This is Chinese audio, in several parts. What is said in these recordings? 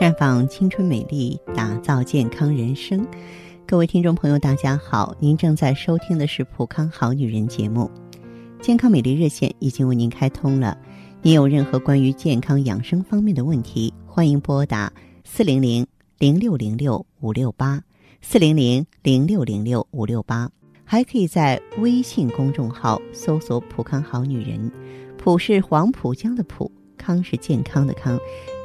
绽放青春美丽，打造健康人生。各位听众朋友，大家好，您正在收听的是《普康好女人》节目，健康美丽热线已经为您开通了。您有任何关于健康养生方面的问题，欢迎拨打四零零零六零六五六八四零零零六零六五六八，还可以在微信公众号搜索“普康好女人”，普是黄浦江的浦。康是健康的康，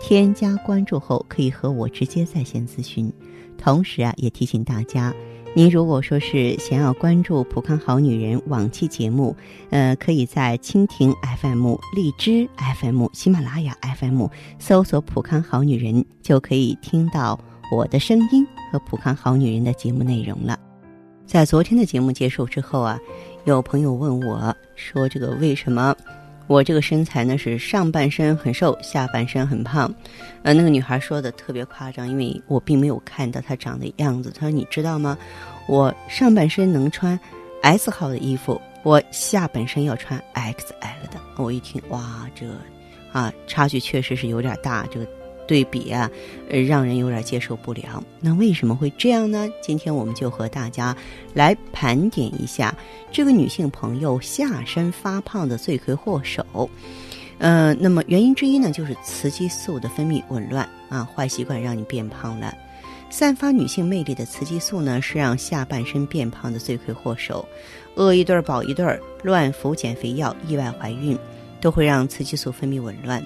添加关注后可以和我直接在线咨询。同时啊，也提醒大家，您如果说是想要关注普康好女人往期节目，呃，可以在蜻蜓 FM、荔枝 FM、喜马拉雅 FM 搜索“普康好女人”，就可以听到我的声音和普康好女人的节目内容了。在昨天的节目结束之后啊，有朋友问我说：“这个为什么？”我这个身材呢是上半身很瘦，下半身很胖，呃，那个女孩说的特别夸张，因为我并没有看到她长的样子。她说：“你知道吗？我上半身能穿 S 号的衣服，我下半身要穿 XL 的。”我一听，哇，这啊差距确实是有点大，这个。对比啊，呃，让人有点接受不了。那为什么会这样呢？今天我们就和大家来盘点一下这个女性朋友下身发胖的罪魁祸首。呃，那么原因之一呢，就是雌激素的分泌紊乱啊，坏习惯让你变胖了。散发女性魅力的雌激素呢，是让下半身变胖的罪魁祸首。饿一顿饱一顿，乱服减肥药，意外怀孕，都会让雌激素分泌紊乱。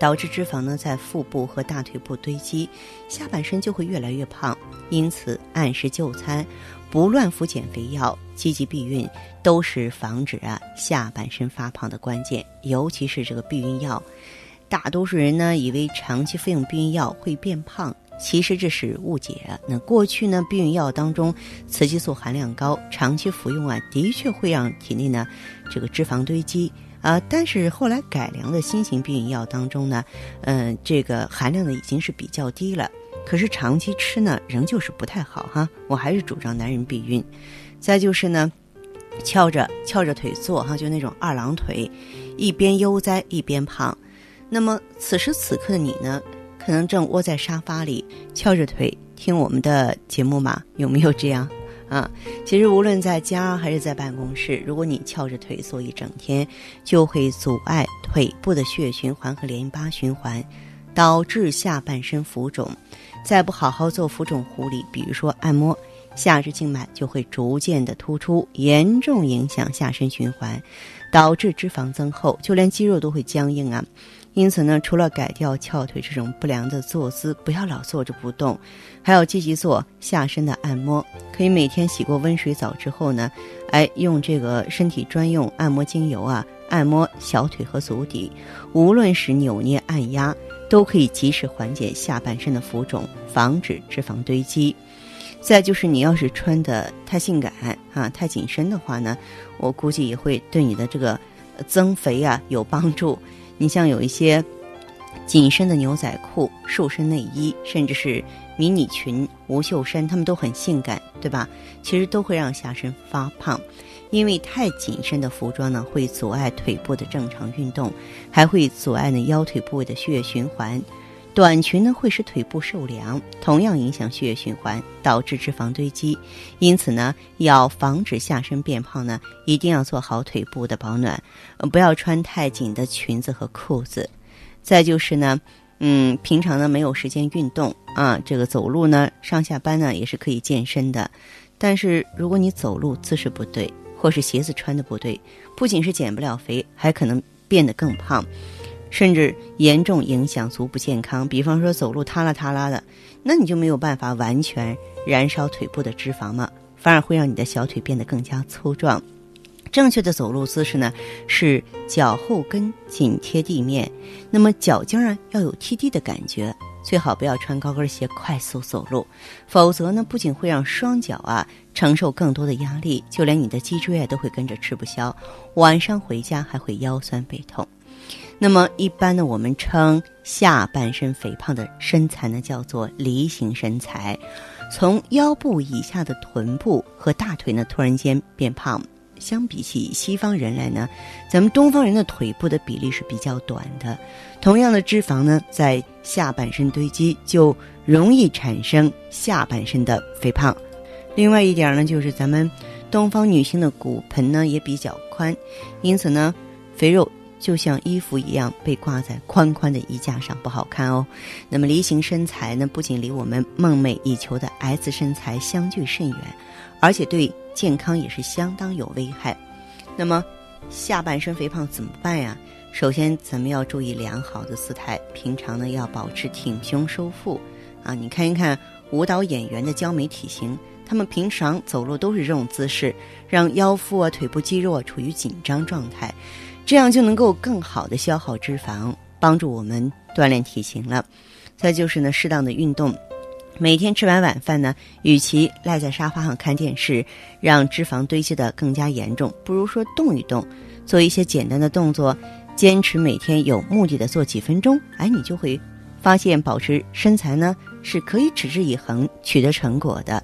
导致脂肪呢在腹部和大腿部堆积，下半身就会越来越胖。因此，按时就餐，不乱服减肥药，积极避孕，都是防止啊下半身发胖的关键。尤其是这个避孕药，大多数人呢以为长期服用避孕药会变胖，其实这是误解。那过去呢，避孕药当中雌激素含量高，长期服用啊，的确会让体内呢这个脂肪堆积。啊，但是后来改良的新型避孕药当中呢，嗯，这个含量呢已经是比较低了。可是长期吃呢，仍旧是不太好哈。我还是主张男人避孕。再就是呢，翘着翘着腿坐哈，就那种二郎腿，一边悠哉一边胖。那么此时此刻的你呢，可能正窝在沙发里翘着腿听我们的节目嘛？有没有这样？啊，其实无论在家还是在办公室，如果你翘着腿坐一整天，就会阻碍腿部的血液循环和淋巴循环，导致下半身浮肿。再不好好做浮肿护理，比如说按摩，下肢静脉就会逐渐的突出，严重影响下身循环，导致脂肪增厚，就连肌肉都会僵硬啊。因此呢，除了改掉翘腿这种不良的坐姿，不要老坐着不动，还要积极做下身的按摩。可以每天洗过温水澡之后呢，哎，用这个身体专用按摩精油啊，按摩小腿和足底，无论是扭捏按压，都可以及时缓解下半身的浮肿，防止脂肪堆积。再就是你要是穿的太性感啊，太紧身的话呢，我估计也会对你的这个增肥啊有帮助。你像有一些紧身的牛仔裤、瘦身内衣，甚至是迷你裙、无袖衫，它们都很性感，对吧？其实都会让下身发胖，因为太紧身的服装呢，会阻碍腿部的正常运动，还会阻碍呢腰腿部位的血液循环。短裙呢，会使腿部受凉，同样影响血液循环，导致脂肪堆积。因此呢，要防止下身变胖呢，一定要做好腿部的保暖，不要穿太紧的裙子和裤子。再就是呢，嗯，平常呢没有时间运动啊，这个走路呢，上下班呢也是可以健身的。但是如果你走路姿势不对，或是鞋子穿的不对，不仅是减不了肥，还可能变得更胖。甚至严重影响足部健康，比方说走路塌拉塌拉的，那你就没有办法完全燃烧腿部的脂肪嘛，反而会让你的小腿变得更加粗壮。正确的走路姿势呢，是脚后跟紧贴地面，那么脚尖儿要有踢地的感觉，最好不要穿高跟鞋快速走路，否则呢，不仅会让双脚啊承受更多的压力，就连你的脊椎啊都会跟着吃不消，晚上回家还会腰酸背痛。那么一般呢，我们称下半身肥胖的身材呢，叫做梨形身材。从腰部以下的臀部和大腿呢，突然间变胖，相比起西方人来呢，咱们东方人的腿部的比例是比较短的，同样的脂肪呢，在下半身堆积，就容易产生下半身的肥胖。另外一点呢，就是咱们东方女性的骨盆呢也比较宽，因此呢，肥肉。就像衣服一样被挂在宽宽的衣架上，不好看哦。那么梨形身材呢，不仅离我们梦寐以求的 S 身材相距甚远，而且对健康也是相当有危害。那么下半身肥胖怎么办呀？首先，咱们要注意良好的姿态，平常呢要保持挺胸收腹啊。你看一看舞蹈演员的娇美体型，他们平常走路都是这种姿势，让腰腹啊、腿部肌肉啊处于紧张状态。这样就能够更好的消耗脂肪，帮助我们锻炼体型了。再就是呢，适当的运动。每天吃完晚饭呢，与其赖在沙发上看电视，让脂肪堆积的更加严重，不如说动一动，做一些简单的动作，坚持每天有目的的做几分钟，哎，你就会发现保持身材呢是可以持之以恒取得成果的。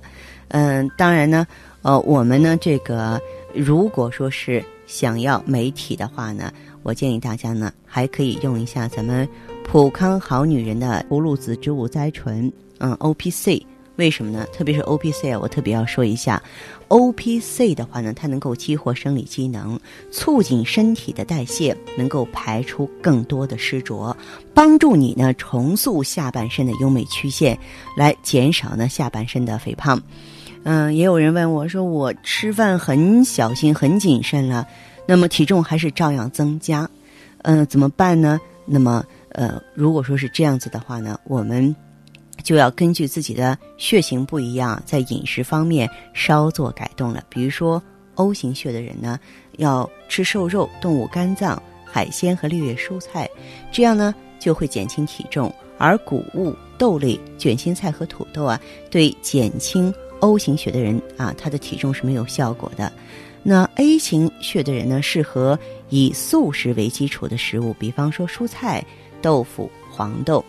嗯，当然呢，呃，我们呢这个如果说是。想要美体的话呢，我建议大家呢还可以用一下咱们普康好女人的葫芦籽植物甾醇，嗯，O P C。为什么呢？特别是 O P C 啊，我特别要说一下，O P C 的话呢，它能够激活生理机能，促进身体的代谢，能够排出更多的湿浊，帮助你呢重塑下半身的优美曲线，来减少呢下半身的肥胖。嗯，也有人问我说：“我吃饭很小心、很谨慎了，那么体重还是照样增加，嗯，怎么办呢？”那么，呃，如果说是这样子的话呢，我们就要根据自己的血型不一样，在饮食方面稍作改动了。比如说，O 型血的人呢，要吃瘦肉、动物肝脏、海鲜和绿叶蔬菜，这样呢就会减轻体重；而谷物、豆类、卷心菜和土豆啊，对减轻。O 型血的人啊，他的体重是没有效果的。那 A 型血的人呢，适合以素食为基础的食物，比方说蔬菜、豆腐、黄豆。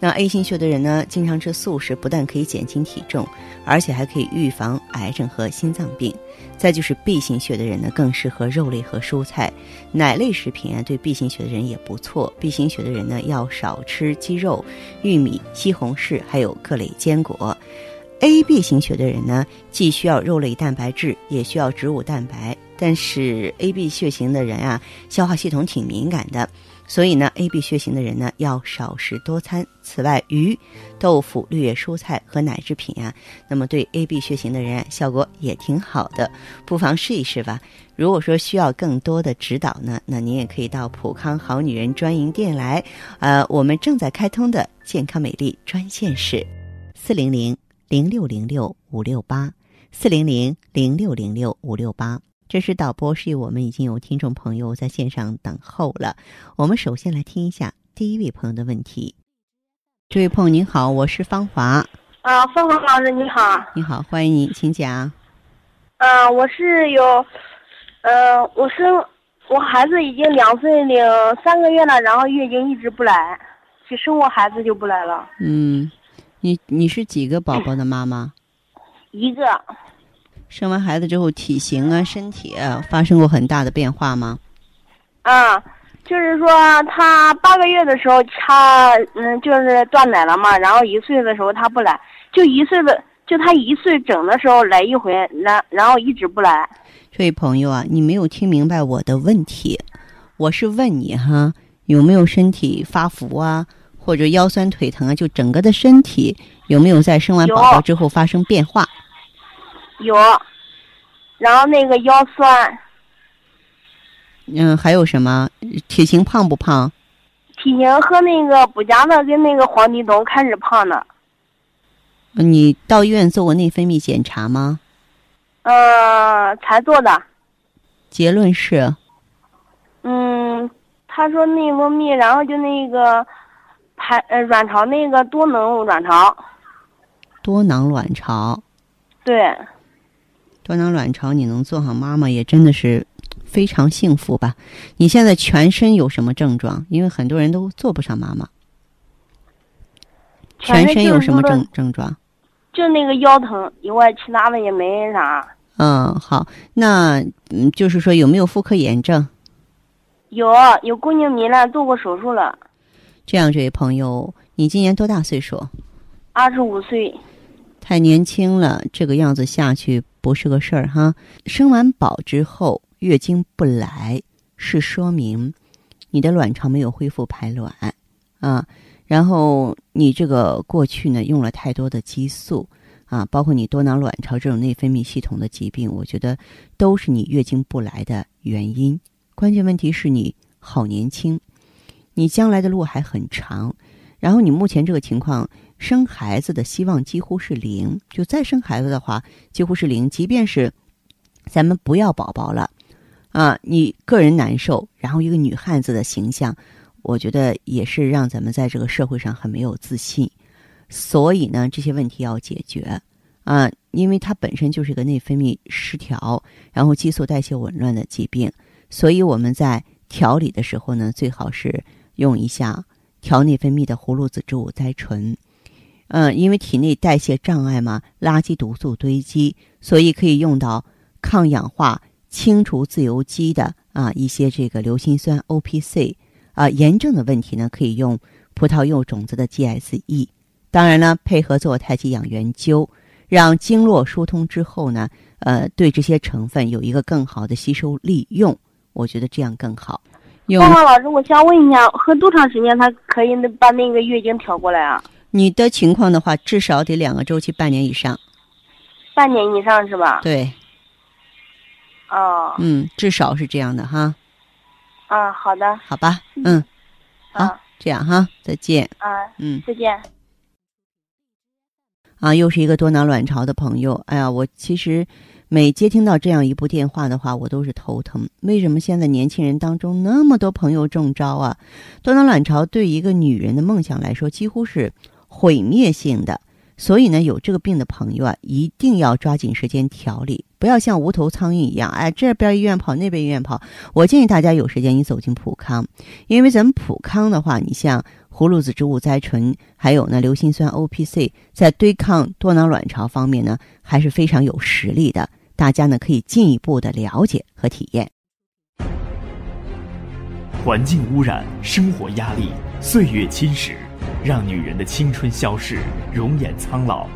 那 A 型血的人呢，经常吃素食，不但可以减轻体重，而且还可以预防癌症和心脏病。再就是 B 型血的人呢，更适合肉类和蔬菜、奶类食品啊，对 B 型血的人也不错。B 型血的人呢，要少吃鸡肉、玉米、西红柿，还有各类坚果。A B 型血的人呢，既需要肉类蛋白质，也需要植物蛋白。但是 A B 血型的人啊，消化系统挺敏感的，所以呢，A B 血型的人呢，要少食多餐。此外，鱼、豆腐、绿叶蔬菜和奶制品啊，那么对 A B 血型的人效果也挺好的，不妨试一试吧。如果说需要更多的指导呢，那您也可以到普康好女人专营店来。呃，我们正在开通的健康美丽专线是四零零。零六零六五六八四零零零六零六五六八，这是导播示意我们已经有听众朋友在线上等候了。我们首先来听一下第一位朋友的问题。这位朋友您好，我是芳华。啊，芳华老师你好。你好，欢迎您，请讲。嗯，我是有，呃，我生我孩子已经两岁零三个月了，然后月经一直不来，就生我孩子就不来了。嗯。你你是几个宝宝的妈妈？一个。生完孩子之后，体型啊、身体啊、发生过很大的变化吗？啊，就是说他八个月的时候，他嗯，就是断奶了嘛。然后一岁的时候他不来，就一岁的，就他一岁整的时候来一回，然然后一直不来。这位朋友啊，你没有听明白我的问题，我是问你哈，有没有身体发福啊？或者腰酸腿疼啊，就整个的身体有没有在生完宝宝之后发生变化？有，然后那个腰酸。嗯，还有什么？体型胖不胖？体型和那个补加的跟那个黄体酮开始胖的。你到医院做过内分泌检查吗？呃，才做的。结论是？嗯，他说内分泌，然后就那个。排呃卵巢那个多囊卵巢，多囊卵巢，对，多囊卵巢你能做好妈妈也真的是非常幸福吧？你现在全身有什么症状？因为很多人都做不上妈妈。全身有什么症症状？就那个腰疼以外，其他的也没啥。嗯，好，那嗯，就是说有没有妇科炎症？有有宫颈糜烂，做过手术了。这样，这位朋友，你今年多大岁数？二十五岁。太年轻了，这个样子下去不是个事儿哈。生完宝之后月经不来，是说明你的卵巢没有恢复排卵啊。然后你这个过去呢用了太多的激素啊，包括你多囊卵巢这种内分泌系统的疾病，我觉得都是你月经不来的原因。关键问题是你好年轻，你将来的路还很长。然后你目前这个情况，生孩子的希望几乎是零，就再生孩子的话几乎是零。即便是咱们不要宝宝了，啊，你个人难受，然后一个女汉子的形象。我觉得也是让咱们在这个社会上很没有自信，所以呢，这些问题要解决啊，因为它本身就是一个内分泌失调，然后激素代谢紊乱的疾病，所以我们在调理的时候呢，最好是用一下调内分泌的葫芦籽植物甾醇，嗯，因为体内代谢障碍嘛，垃圾毒素堆积，所以可以用到抗氧化、清除自由基的啊一些这个硫辛酸 O P C。啊，炎症的问题呢，可以用葡萄柚种子的 GSE。当然呢，配合做太极养元灸，让经络疏通之后呢，呃，对这些成分有一个更好的吸收利用。我觉得这样更好。芳芳老师，我想问一下，喝多长时间它可以把那个月经调过来啊？你的情况的话，至少得两个周期，半年以上。半年以上是吧？对。哦。嗯，至少是这样的哈。啊，好的，好吧，嗯，好，这样哈，再见，啊，嗯，再见。啊，又是一个多囊卵巢的朋友，哎呀，我其实每接听到这样一部电话的话，我都是头疼。为什么现在年轻人当中那么多朋友中招啊？多囊卵巢对一个女人的梦想来说，几乎是毁灭性的。所以呢，有这个病的朋友啊，一定要抓紧时间调理，不要像无头苍蝇一样，哎，这边医院跑，那边医院跑。我建议大家有时间你走进普康，因为咱们普康的话，你像葫芦籽植物甾醇，还有呢硫辛酸 O P C，在对抗多囊卵巢方面呢，还是非常有实力的。大家呢可以进一步的了解和体验。环境污染，生活压力，岁月侵蚀。让女人的青春消逝，容颜苍老。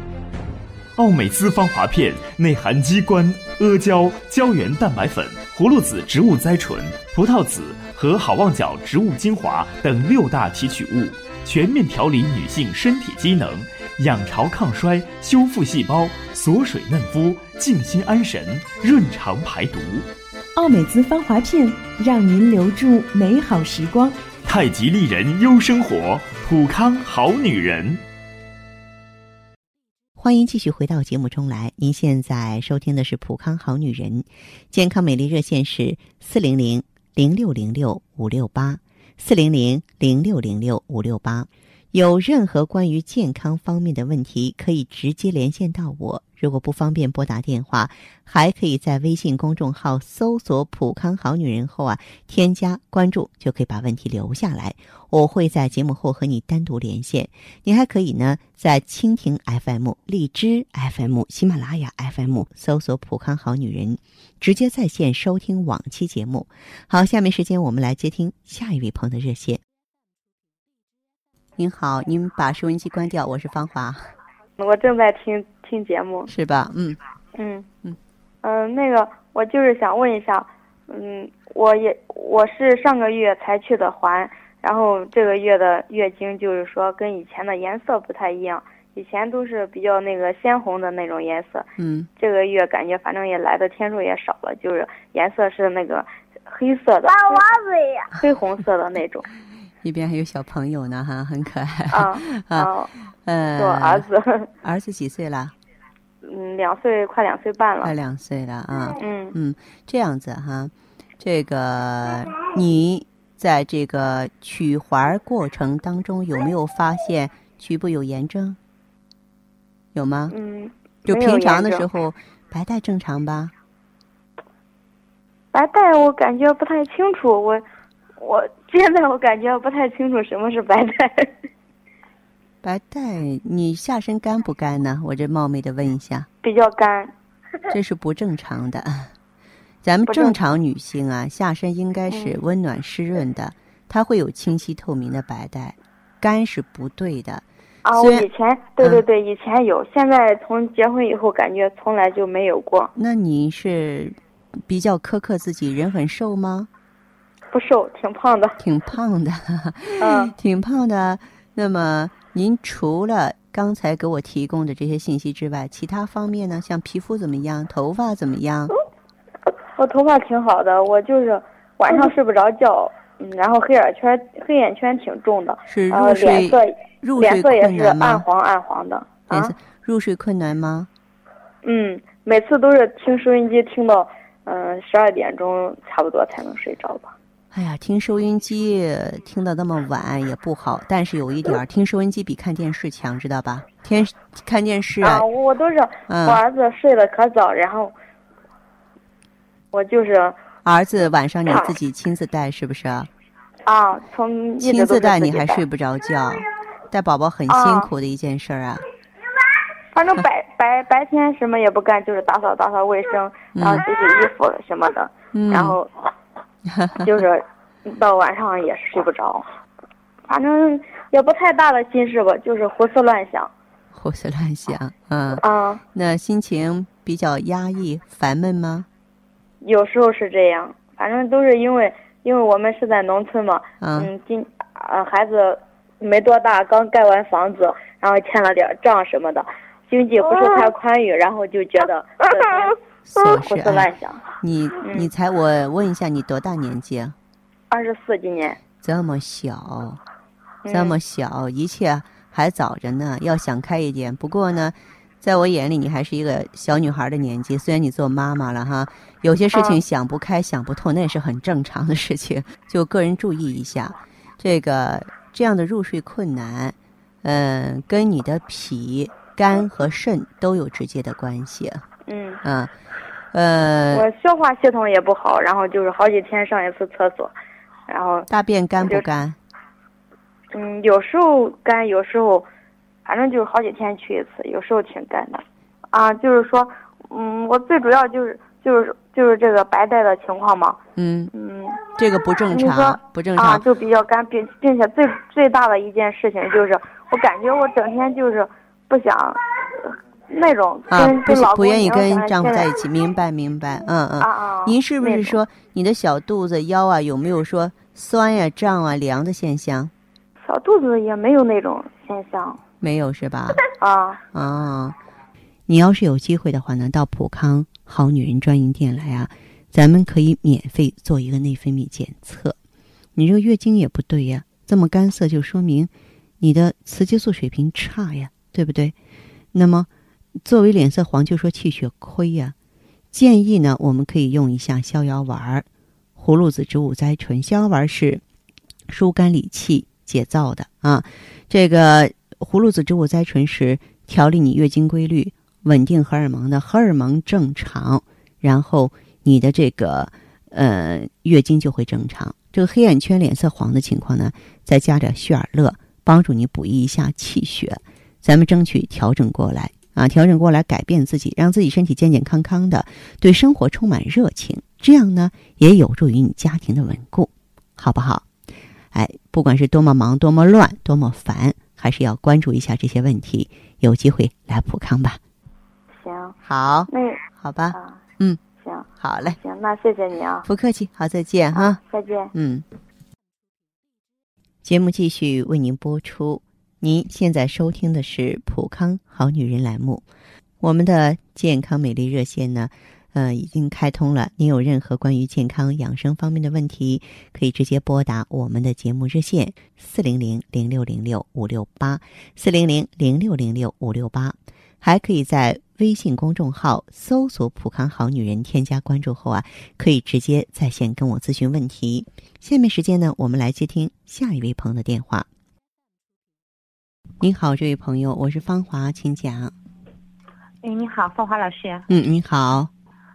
奥美姿芳华片内含鸡冠、阿胶、胶原蛋白粉、葫芦籽植物甾醇、葡萄籽和好望角植物精华等六大提取物，全面调理女性身体机能，养巢抗衰，修复细胞，锁水嫩肤，静心安神，润肠排毒。奥美姿芳华片让您留住美好时光。太极丽人优生活。普康好女人，欢迎继续回到节目中来。您现在收听的是普康好女人健康美丽热线是四零零零六零六五六八四零零零六零六五六八。有任何关于健康方面的问题，可以直接连线到我。如果不方便拨打电话，还可以在微信公众号搜索“普康好女人”后啊，添加关注，就可以把问题留下来。我会在节目后和你单独连线。你还可以呢，在蜻蜓 FM、荔枝 FM、喜马拉雅 FM 搜索“普康好女人”，直接在线收听往期节目。好，下面时间我们来接听下一位朋友的热线。您好，您把收音机关掉，我是芳华。我正在听。听节目是吧？嗯嗯嗯嗯，那个我就是想问一下，嗯，我也我是上个月才去的环，然后这个月的月经就是说跟以前的颜色不太一样，以前都是比较那个鲜红的那种颜色，嗯，这个月感觉反正也来的天数也少了，就是颜色是那个黑色的，黑红色的那种。一边还有小朋友呢，哈，很可爱啊啊，呃，我儿子，儿子几岁了？嗯，两岁，快两岁半了。快两岁了啊！嗯嗯，这样子哈，这个你在这个取环过程当中有没有发现局部有炎症？有吗？嗯，就平常的时候白带正常吧？白带我感觉不太清楚，我我现在我感觉不太清楚什么是白带。白带，你下身干不干呢？我这冒昧的问一下。比较干。这是不正常的。咱们正正常女性啊，下身应该是嗯温暖湿润的，它会有清晰透明的白带，干是不对的。啊，我以前对对嗯对，以前有，现在从结婚以后感觉从来就没有过，那你是比较苛刻自己，人很瘦吗？不瘦，挺胖的。挺胖的，嗯 挺胖的。那么您除了刚才给我提供的这些信息之外，其他方面呢？像皮肤怎么样，头发怎么样？我头发挺好的，我就是晚上睡不着觉，嗯，然后黑眼圈黑眼圈挺重的，是然后入睡脸色入睡脸色也是困难吗？暗黄暗黄的啊脸色。入睡困难吗？嗯，每次都是听收音机听到嗯十二点钟差不多才能睡着吧。哎呀，听收音机听到那么晚也不好，但是有一点儿，听收音机比看电视强，知道吧？天看电视啊啊，，我都是嗯我儿子睡得可早，然后我就是儿子晚上你自己亲自带是不是？啊，从亲自带你还睡不着觉，带宝宝很辛啊苦的一件事儿啊。反正白白白天什么也不干，就是打扫打扫卫生，然后洗洗衣服什么的，嗯，然后 就是到晚上也是睡不着，反正也不太大的心事吧，就是胡思乱想。胡思乱想，嗯，啊，那心情比较压抑、烦闷吗？有时候是这样，反正都是因为因为我们是在农村嘛，嗯嗯，今呃孩子没多大，刚盖完房子，然后欠了点账什么的，经济不是太宽裕，然后就觉得这 胡。思乱想。你嗯你猜我问一下，你多大年纪啊？二十四今年，这么小，嗯这么小，一切还早着呢，要想开一点。不过呢，在我眼里，你还是一个小女孩的年纪。虽然你做妈妈了哈，有些事情嗯想不开、想不透，那也是很正常的事情。就个人注意一下，这个这样的入睡困难，嗯、跟你的脾、肝和肾都有直接的关系。嗯，嗯，呃，我消化系统也不好，然后就是好几天上一次厕所，然后大便干不干？嗯，有时候干，有时候，反正就是好几天去一次，有时候挺干的。啊，就是说，嗯，我最主要就是就是就是这个白带的情况嘛，嗯，嗯，这个不正常，不正常啊，就比较干，并并且最最大的一件事情就是，我感觉我整天就是不想、呃那种、啊，不不愿意跟丈夫在一起，明白明白，嗯嗯。您是不是说你的小肚子、腰啊，有没有说酸呀、胀啊、凉的现象？小肚子也没有那种现象没有是吧？啊？啊，你要是有机会的话呢，到普康好女人专营店来啊，咱们可以免费做一个内分泌检测。你这个月经也不对呀，这么干涩，就说明你的雌激素水平差呀，对不对？那么作为脸色黄，就说气血亏呀。建议呢，我们可以用一下逍遥丸儿、葫芦籽植物甾醇。逍遥丸是疏肝理气、解燥的啊。这个葫芦籽植物甾醇是调理你月经规律、稳定荷尔蒙的，荷尔蒙正常，然后你的这个呃月经就会正常。这个黑眼圈、脸色黄的情况呢，再加点血尔乐，帮助你补益一下气血。咱们争取调整过来啊，调整过来，改变自己，让自己身体健健康康的，对生活充满热情。这样呢，也有助于你家庭的稳固，好不好？哎，不管是多么忙、多么乱、多么烦，还是要关注一下这些问题。有机会来普康吧。行，好，那好吧，啊，嗯，行好嘞，行，那谢谢你啊，不客气，好，再见哈。再见。嗯，节目继续为您播出。您现在收听的是《普康好女人》栏目，我们的健康美丽热线呢，呃，已经开通了。您有任何关于健康养生方面的问题，可以直接拨打我们的节目热线四零零零六零六五六八四零零零六零六五六八，还可以在微信公众号搜索“普康好女人”，添加关注后啊，可以直接在线跟我咨询问题。下面时间呢，我们来接听下一位朋友的电话。您好，这位朋友，我是芳华，请讲。哎，你好，芳华老师。嗯，你好。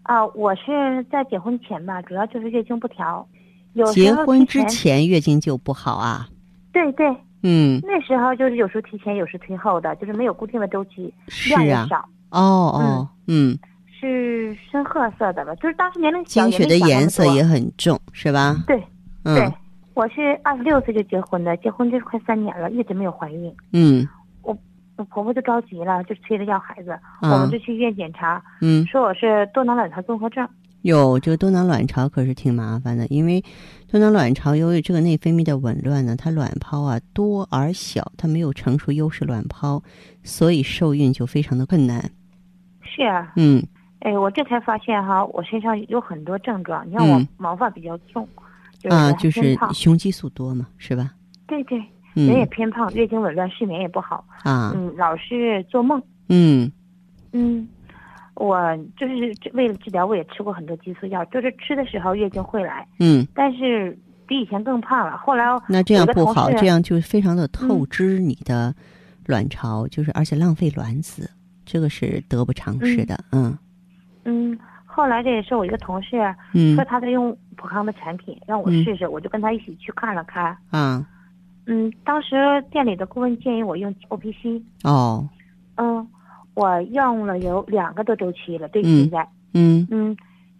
啊，我是在结婚前吧，主要就是月经不调，有结婚之前，月经就不好啊？对对，嗯，那时候就是有时候提前，有时推后的，就是没有固定的周期，是啊。量也少。哦哦，嗯是深褐色的吧？就是当时年龄小，经血的颜色也很重，是吧？对，嗯对，我是二十六岁就结婚的，结婚这快三年了，一直没有怀孕。嗯我我婆婆就着急了，就催着要孩子，我啊们就去医院检查，嗯，说我是多囊卵巢综合症。有这个多囊卵巢可是挺麻烦的，因为多囊卵巢由于这个内分泌的紊乱呢，它卵泡啊多而小，它没有成熟优势卵泡，所以受孕就非常的困难。是啊，嗯哎，我这才发现哈，我身上有很多症状。你看我嗯毛发比较重，就是啊，就是雄激素多嘛，是吧？对对，人也嗯偏胖，月经紊乱，睡眠也不好，啊嗯，老是做梦，嗯嗯，我就是为了治疗，我也吃过很多激素药，就是吃的时候月经会来，嗯，但是比以前更胖了。后来那这样不好，这样就非常的透嗯支你的卵巢，就是而且浪费卵子，这个是得不偿失的。嗯嗯，后来这也是我一个同事嗯。说他在用普康的产品，让我嗯。试试，我就跟他一起去看了看。啊嗯，当时店里的顾问建议我用 O P C，哦。嗯，我用了有两个多周期了，对嗯。现在，嗯。嗯，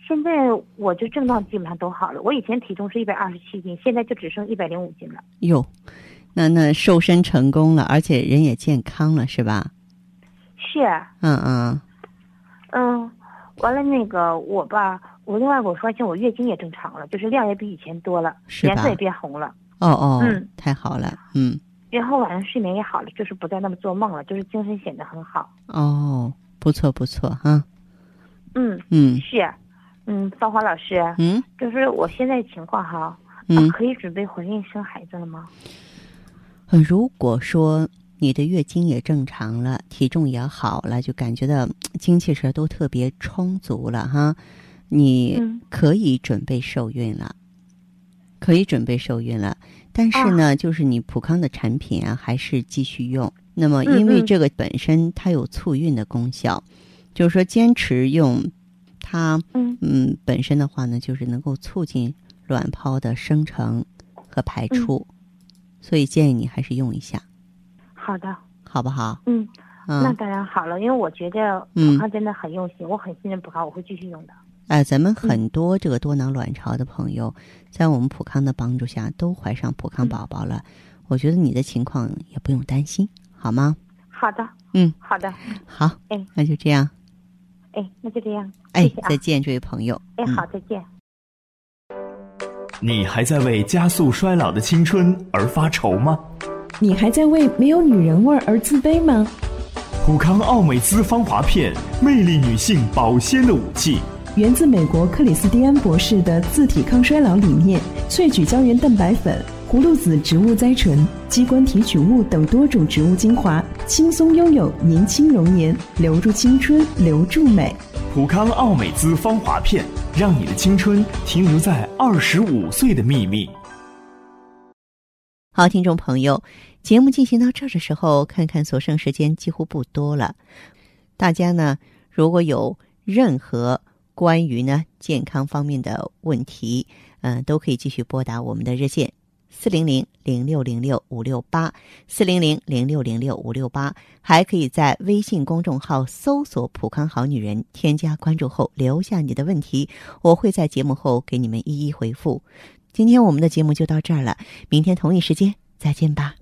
现在我就症状基本上都好了。我以前体重是一百二十七斤，现在就只剩一百零五斤了。哟，那那瘦身成功了，而且人也健康了，是吧？是，啊嗯嗯。嗯，完了那个我吧，我另外我发现我月经也正常了，就是量也比以前多了，颜色也变红了，哦哦，嗯太好了，嗯然后晚上睡眠也好了，就是不再那么做梦了，就是精神显得很好。哦，不错不错哈，嗯，嗯是，嗯，芳华老师，嗯就是我现在情况哈，嗯啊，可以准备怀孕生孩子了吗？呃，如果说你的月经也正常了，体重也好了，就感觉到嗯精气神都特别充足了哈，你嗯可以准备受孕了，可以准备受孕了。但是呢，就是你普康的产品啊，还是继续用。那么，因为这个本身它有促孕的功效，就是说坚持用它，嗯。嗯，本身的话呢，就是能够促进卵泡的生成和排出，所以建议你还是用一下，好的，好不好？嗯，那嗯，当然好了，因为我觉得嗯普康真的很用心，我很信任普康，我会继续用的。哎、咱们嗯很多这个多囊卵巢的朋友，在我们普康的帮助下，都怀上普康嗯宝宝了。我觉得你的情况也不用担心，好吗？好的，嗯，好的，好，哎那就这样，哎，那就这样，哎谢谢，啊再见，这位朋友。哎，嗯好，再见。你还在为加速衰老的青春而发愁吗？你还在为没有女人味而自卑吗？普康奥美姿芳华片，魅力女性保鲜的武器。源自美国克里斯蒂安博士的自体抗衰老理念，萃取胶原蛋白粉、葫芦籽植物甾醇、鸡冠提取物等多种植物精华，轻松拥有年轻容颜，留住青春，留住美。普康奥美姿芳华片，让你的青春停留在二十五岁的秘密。好，听众朋友，节目进行到这儿的时候，看看所剩时间几乎不多了。大家呢，如果有任何关于呢健康方面的问题，嗯、都可以继续拨打我们的热线四零零零六零六五六八四零零零六零六五六八，还可以在微信公众号搜索“普康好女人”，添加关注后留下你的问题，我会在节目后给你们一一回复。今天我们的节目就到这儿了，明天同一时间再见吧。